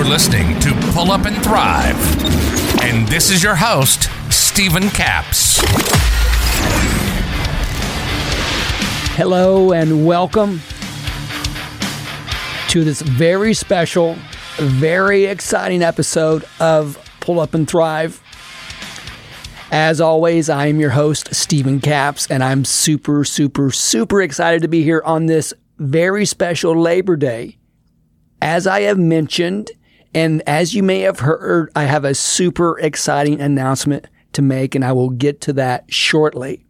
You're listening to Pull Up and Thrive. And this is your host, Stephen Capps. Hello and welcome to this very special, very exciting episode of Pull Up and Thrive. As always, I am your host, Stephen Capps, and I'm super, super, super excited to be here on this very special Labor Day. As I have mentioned, and as you may have heard, I have a super exciting announcement to make, and I will get to that shortly.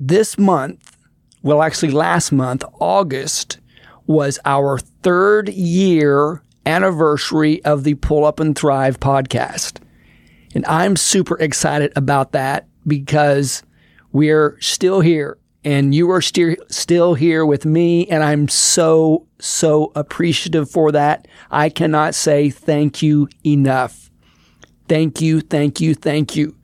This month, well, actually last month, August, was our third year anniversary of the Pull Up and Thrive podcast. And I'm super excited about that because we're still here and you are still still here with me and I'm so so appreciative for that. I cannot say thank you enough. Thank you, thank you, thank you.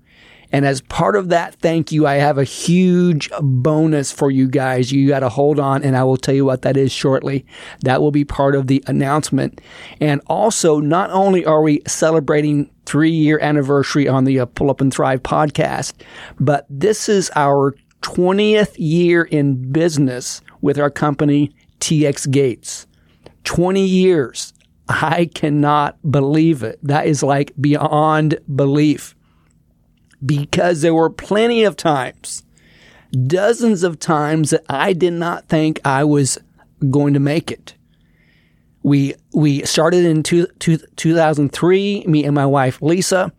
And as part of that thank you, I have a huge bonus for you guys. You got to hold on, and I will tell you what that is shortly. That will be part of the announcement. And also, not only are we celebrating three year anniversary on the Pull Up and Thrive podcast, but this is our 20th year in business with our company, TX Gates. 20 years. I cannot believe it. That is like beyond belief. Because there were plenty of times, dozens of times that I did not think I was going to make it. We we started in two, two, 2003, me and my wife Lisa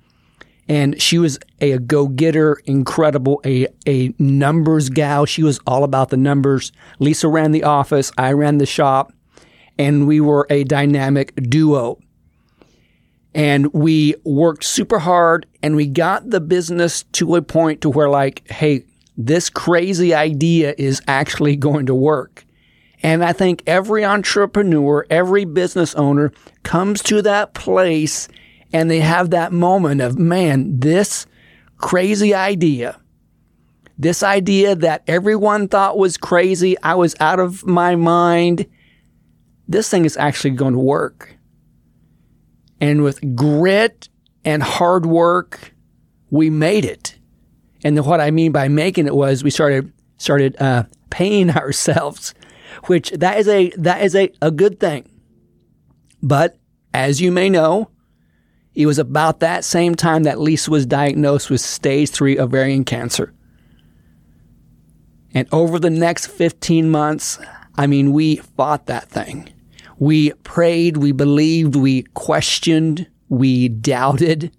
and she was a, a go getter, incredible, a, a numbers gal. She was all about the numbers. Lisa ran the office, I ran the shop, and we were a dynamic duo. And we worked super hard and we got the business to a point to where like, hey, this crazy idea is actually going to work. And I think every entrepreneur, every business owner comes to that place and they have that moment of, man, this crazy idea, this idea that everyone thought was crazy, I was out of my mind, this thing is actually going to work. And with grit and hard work, we made it. And what I mean by making it was we started started uh, paying ourselves, which that is a that is a, a good thing. But as you may know, it was about that same time that Lisa was diagnosed with stage three ovarian cancer. And over the next 15 months, I mean, we fought that thing. We prayed, we believed, we questioned, we doubted,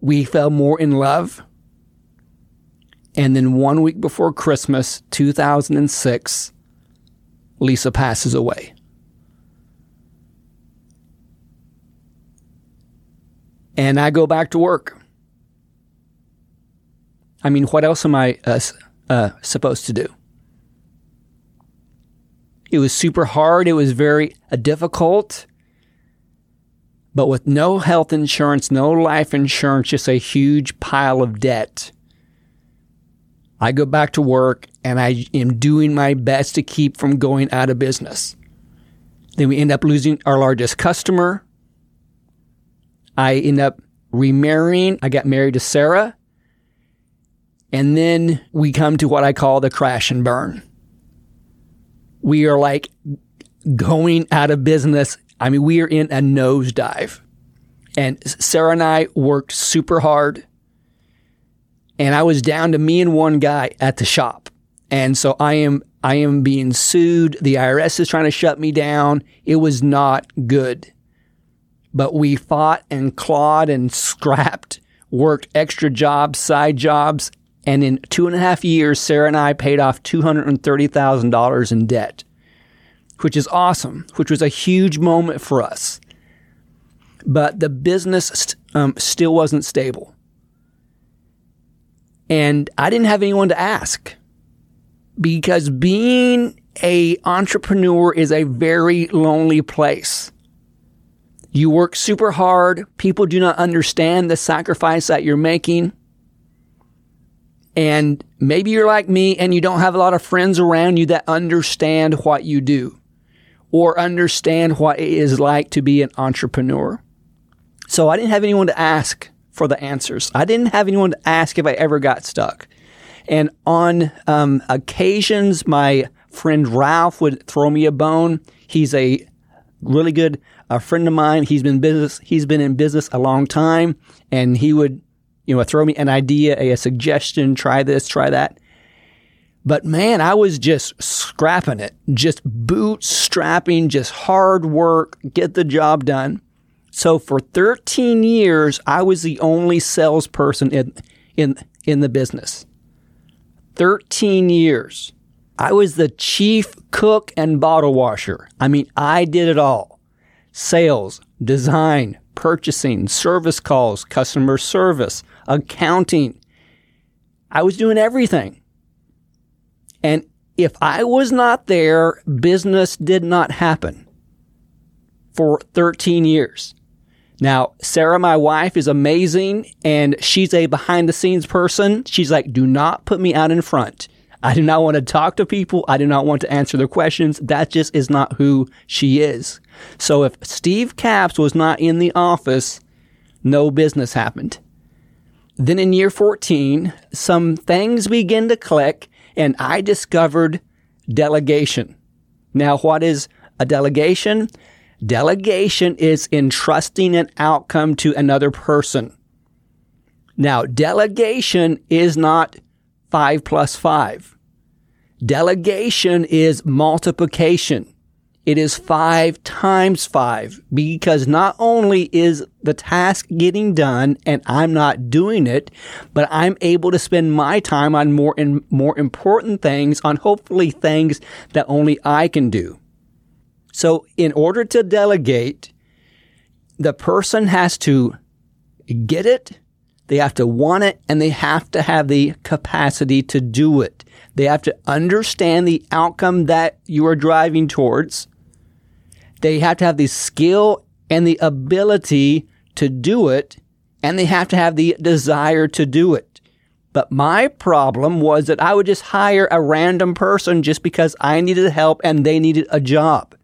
we fell more in love. And then one week before Christmas, 2006, Lisa passes away. And I go back to work. I mean, what else am I uh, uh, supposed to do? It was super hard. It was very uh, difficult. But with no health insurance, no life insurance, just a huge pile of debt, I go back to work and I am doing my best to keep from going out of business. Then we end up losing our largest customer. I end up remarrying. I got married to Sarah. And then we come to what I call the crash and burn. We are like going out of business. I mean, we are in a nosedive. And Sarah and I worked super hard. And I was down to me and one guy at the shop. And so I am I am being sued. The IRS is trying to shut me down. It was not good but we fought and clawed and scrapped, worked extra jobs, side jobs, and in two and a half years, Sarah and I paid off $230,000 in debt, which is awesome, which was a huge moment for us. But the business um, still wasn't stable. And I didn't have anyone to ask because being a entrepreneur is a very lonely place. You work super hard. People do not understand the sacrifice that you're making. And maybe you're like me and you don't have a lot of friends around you that understand what you do or understand what it is like to be an entrepreneur. So I didn't have anyone to ask for the answers. I didn't have anyone to ask if I ever got stuck. And on um, occasions, my friend Ralph would throw me a bone. He's a really good uh, friend of mine. He's been business. He's been in business a long time, and he would, you know, throw me an idea, a, a suggestion. Try this, try that. But man, I was just scrapping it, just bootstrapping, just hard work, get the job done. So for 13 years, I was the only salesperson in in in the business. 13 years. I was the chief cook and bottle washer. I mean, I did it all. Sales, design, purchasing, service calls, customer service, accounting. I was doing everything. And if I was not there, business did not happen for 13 years. Now, Sarah, my wife, is amazing and she's a behind the scenes person. She's like, do not put me out in front. I do not want to talk to people. I do not want to answer their questions. That just is not who she is. So if Steve Capps was not in the office, no business happened. Then in year 14, some things begin to click and I discovered delegation. Now, what is a delegation? Delegation is entrusting an outcome to another person. Now, delegation is not five plus five. Delegation is multiplication. It is five times five because not only is the task getting done and I'm not doing it, but I'm able to spend my time on more and more important things, on hopefully things that only I can do. So in order to delegate, the person has to get it, they have to want it, and they have to have the capacity to do it. They have to understand the outcome that you are driving towards. They have to have the skill and the ability to do it, and they have to have the desire to do it. But my problem was that I would just hire a random person just because I needed help and they needed a job.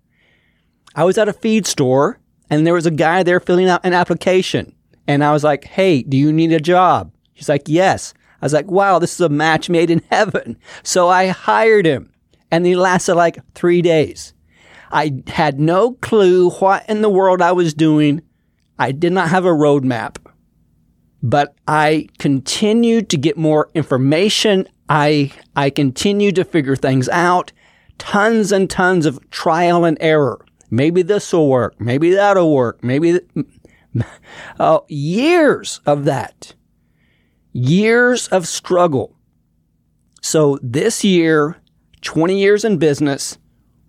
I was at a feed store and there was a guy there filling out an application. And I was like, Hey, do you need a job? He's like, Yes. I was like, wow, this is a match made in heaven. So I hired him and he lasted like three days. I had no clue what in the world I was doing. I did not have a roadmap, but I continued to get more information. I, I continued to figure things out. Tons and tons of trial and error. Maybe this will work. Maybe that'll work. Maybe uh, years of that. Years of struggle. So this year, 20 years in business,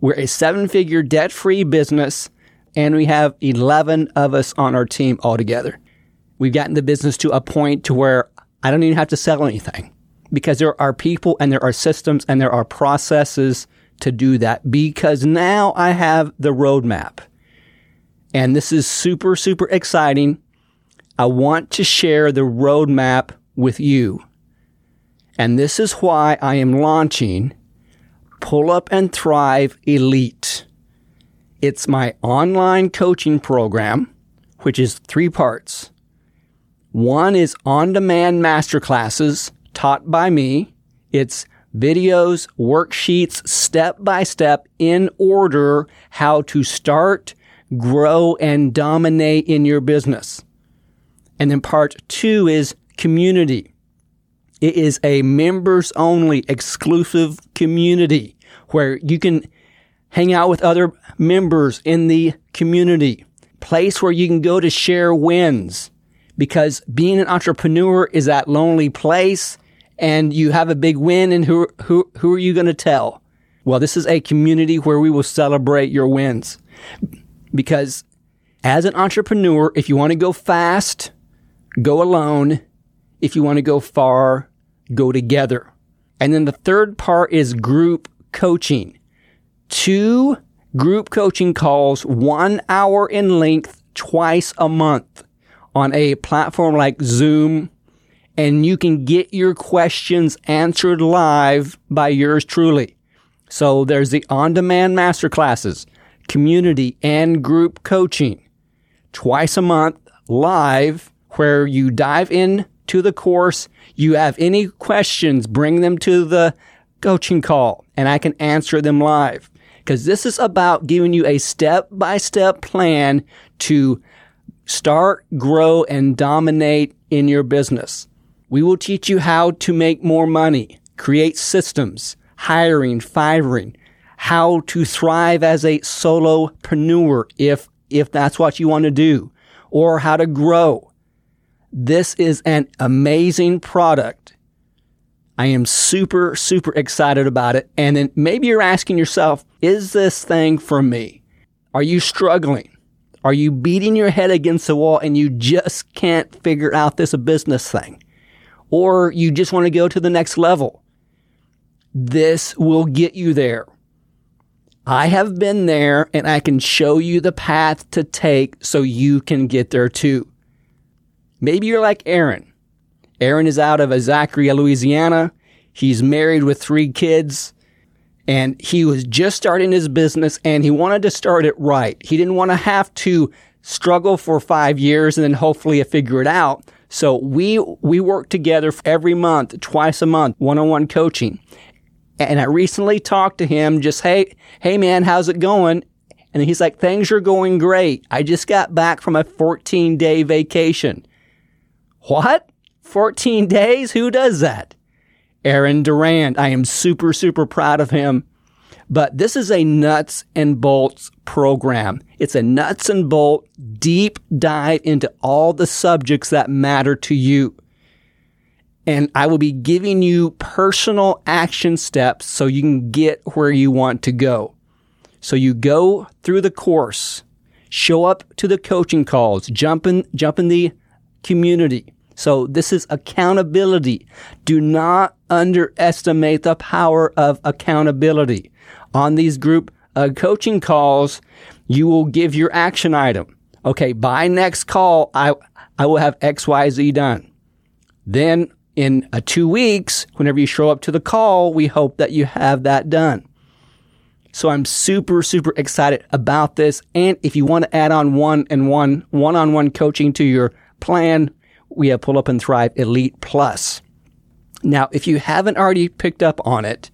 we're a seven figure debt free business and we have 11 of us on our team altogether. We've gotten the business to a point to where I don't even have to sell anything because there are people and there are systems and there are processes to do that because now I have the roadmap. And this is super, super exciting. I want to share the roadmap with you. And this is why I am launching Pull Up and Thrive Elite. It's my online coaching program, which is three parts. One is on demand masterclasses taught by me. It's videos, worksheets, step by step in order how to start, grow, and dominate in your business. And then part two is community. It is a members only exclusive community where you can hang out with other members in the community, place where you can go to share wins because being an entrepreneur is that lonely place and you have a big win and who, who, who are you going to tell? Well, this is a community where we will celebrate your wins because as an entrepreneur, if you want to go fast, go alone. If you want to go far, go together. And then the third part is group coaching. Two group coaching calls, one hour in length, twice a month on a platform like Zoom and you can get your questions answered live by yours truly. So there's the on-demand masterclasses, community and group coaching twice a month, live where you dive in to the course. You have any questions, bring them to the coaching call and I can answer them live. Because this is about giving you a step by step plan to start, grow, and dominate in your business. We will teach you how to make more money, create systems, hiring, firing, how to thrive as a solopreneur if, if that's what you want to do, or how to grow. This is an amazing product. I am super, super excited about it. And then maybe you're asking yourself, is this thing for me? Are you struggling? Are you beating your head against the wall and you just can't figure out this business thing? Or you just want to go to the next level? This will get you there. I have been there and I can show you the path to take so you can get there too. Maybe you're like Aaron. Aaron is out of Zachary, Louisiana. He's married with three kids and he was just starting his business and he wanted to start it right. He didn't want to have to struggle for five years and then hopefully figure it out. So we, we work together every month, twice a month, one-on-one coaching. And I recently talked to him just, Hey, hey man, how's it going? And he's like, things are going great. I just got back from a 14 day vacation. What? 14 days? Who does that? Aaron Durand. I am super, super proud of him. But this is a nuts and bolts program. It's a nuts and bolt deep dive into all the subjects that matter to you. And I will be giving you personal action steps so you can get where you want to go. So you go through the course, show up to the coaching calls, jump in, jump in the community, so this is accountability. Do not underestimate the power of accountability. On these group uh, coaching calls, you will give your action item. Okay, by next call, I, I will have XYZ done. Then in uh, two weeks, whenever you show up to the call, we hope that you have that done. So I'm super, super excited about this. And if you want to add on one and one, one on one coaching to your plan, we have Pull Up and Thrive Elite Plus. Now, if you haven't already picked up on it,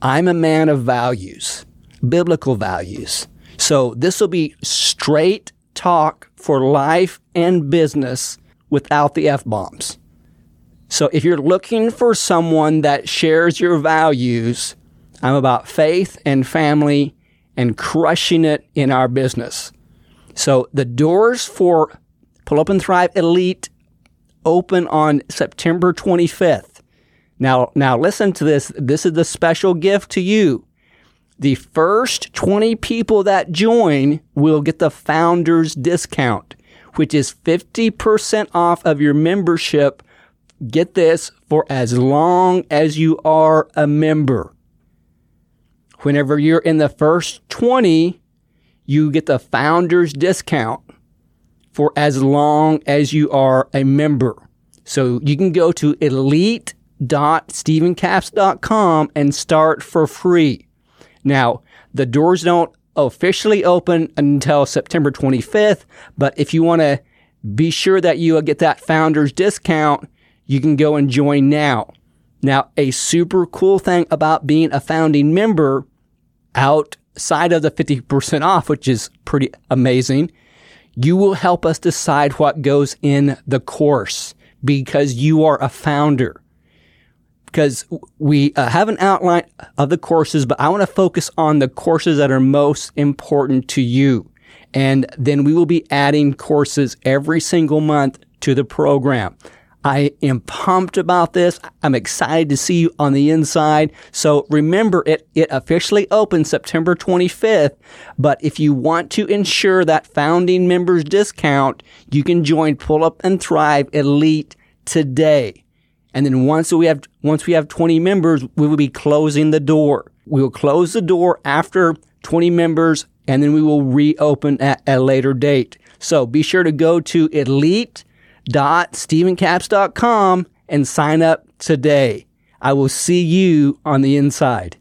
I'm a man of values, biblical values. So this will be straight talk for life and business without the F bombs. So if you're looking for someone that shares your values, I'm about faith and family and crushing it in our business. So the doors for Pull Up and Thrive Elite open on September 25th. Now, now listen to this. This is the special gift to you. The first 20 people that join will get the founder's discount, which is 50% off of your membership. Get this for as long as you are a member. Whenever you're in the first 20, you get the founder's discount for as long as you are a member. So you can go to elite.stephencapps.com and start for free. Now, the doors don't officially open until September 25th, but if you want to be sure that you get that founder's discount, you can go and join now. Now, a super cool thing about being a founding member outside of the 50% off, which is pretty amazing, you will help us decide what goes in the course because you are a founder. Because we uh, have an outline of the courses, but I want to focus on the courses that are most important to you. And then we will be adding courses every single month to the program. I am pumped about this. I'm excited to see you on the inside. So remember it, it officially opens September 25th. But if you want to ensure that founding members discount, you can join Pull Up and Thrive Elite today. And then once we have, once we have 20 members, we will be closing the door. We will close the door after 20 members and then we will reopen at a later date. So be sure to go to elite www.stephencapps.com and sign up today. I will see you on the inside.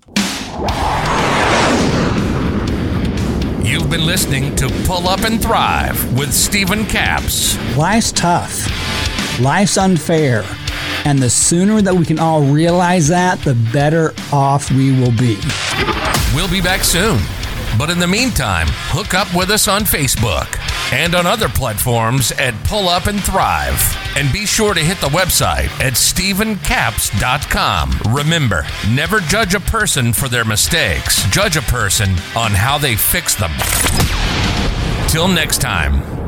You've You've been listening to Pull Up and Thrive with Stephen Capps. Life's tough, life's unfair. And the sooner that we can all realize that, the better off we will be. We'll be back soon. But in the meantime, hook up with us on Facebook and on other platforms at Pull Up and Thrive. And be sure to hit the website at StephenCapps.com. Remember, never judge a person for their mistakes, judge a person on how they fix them. Till next time.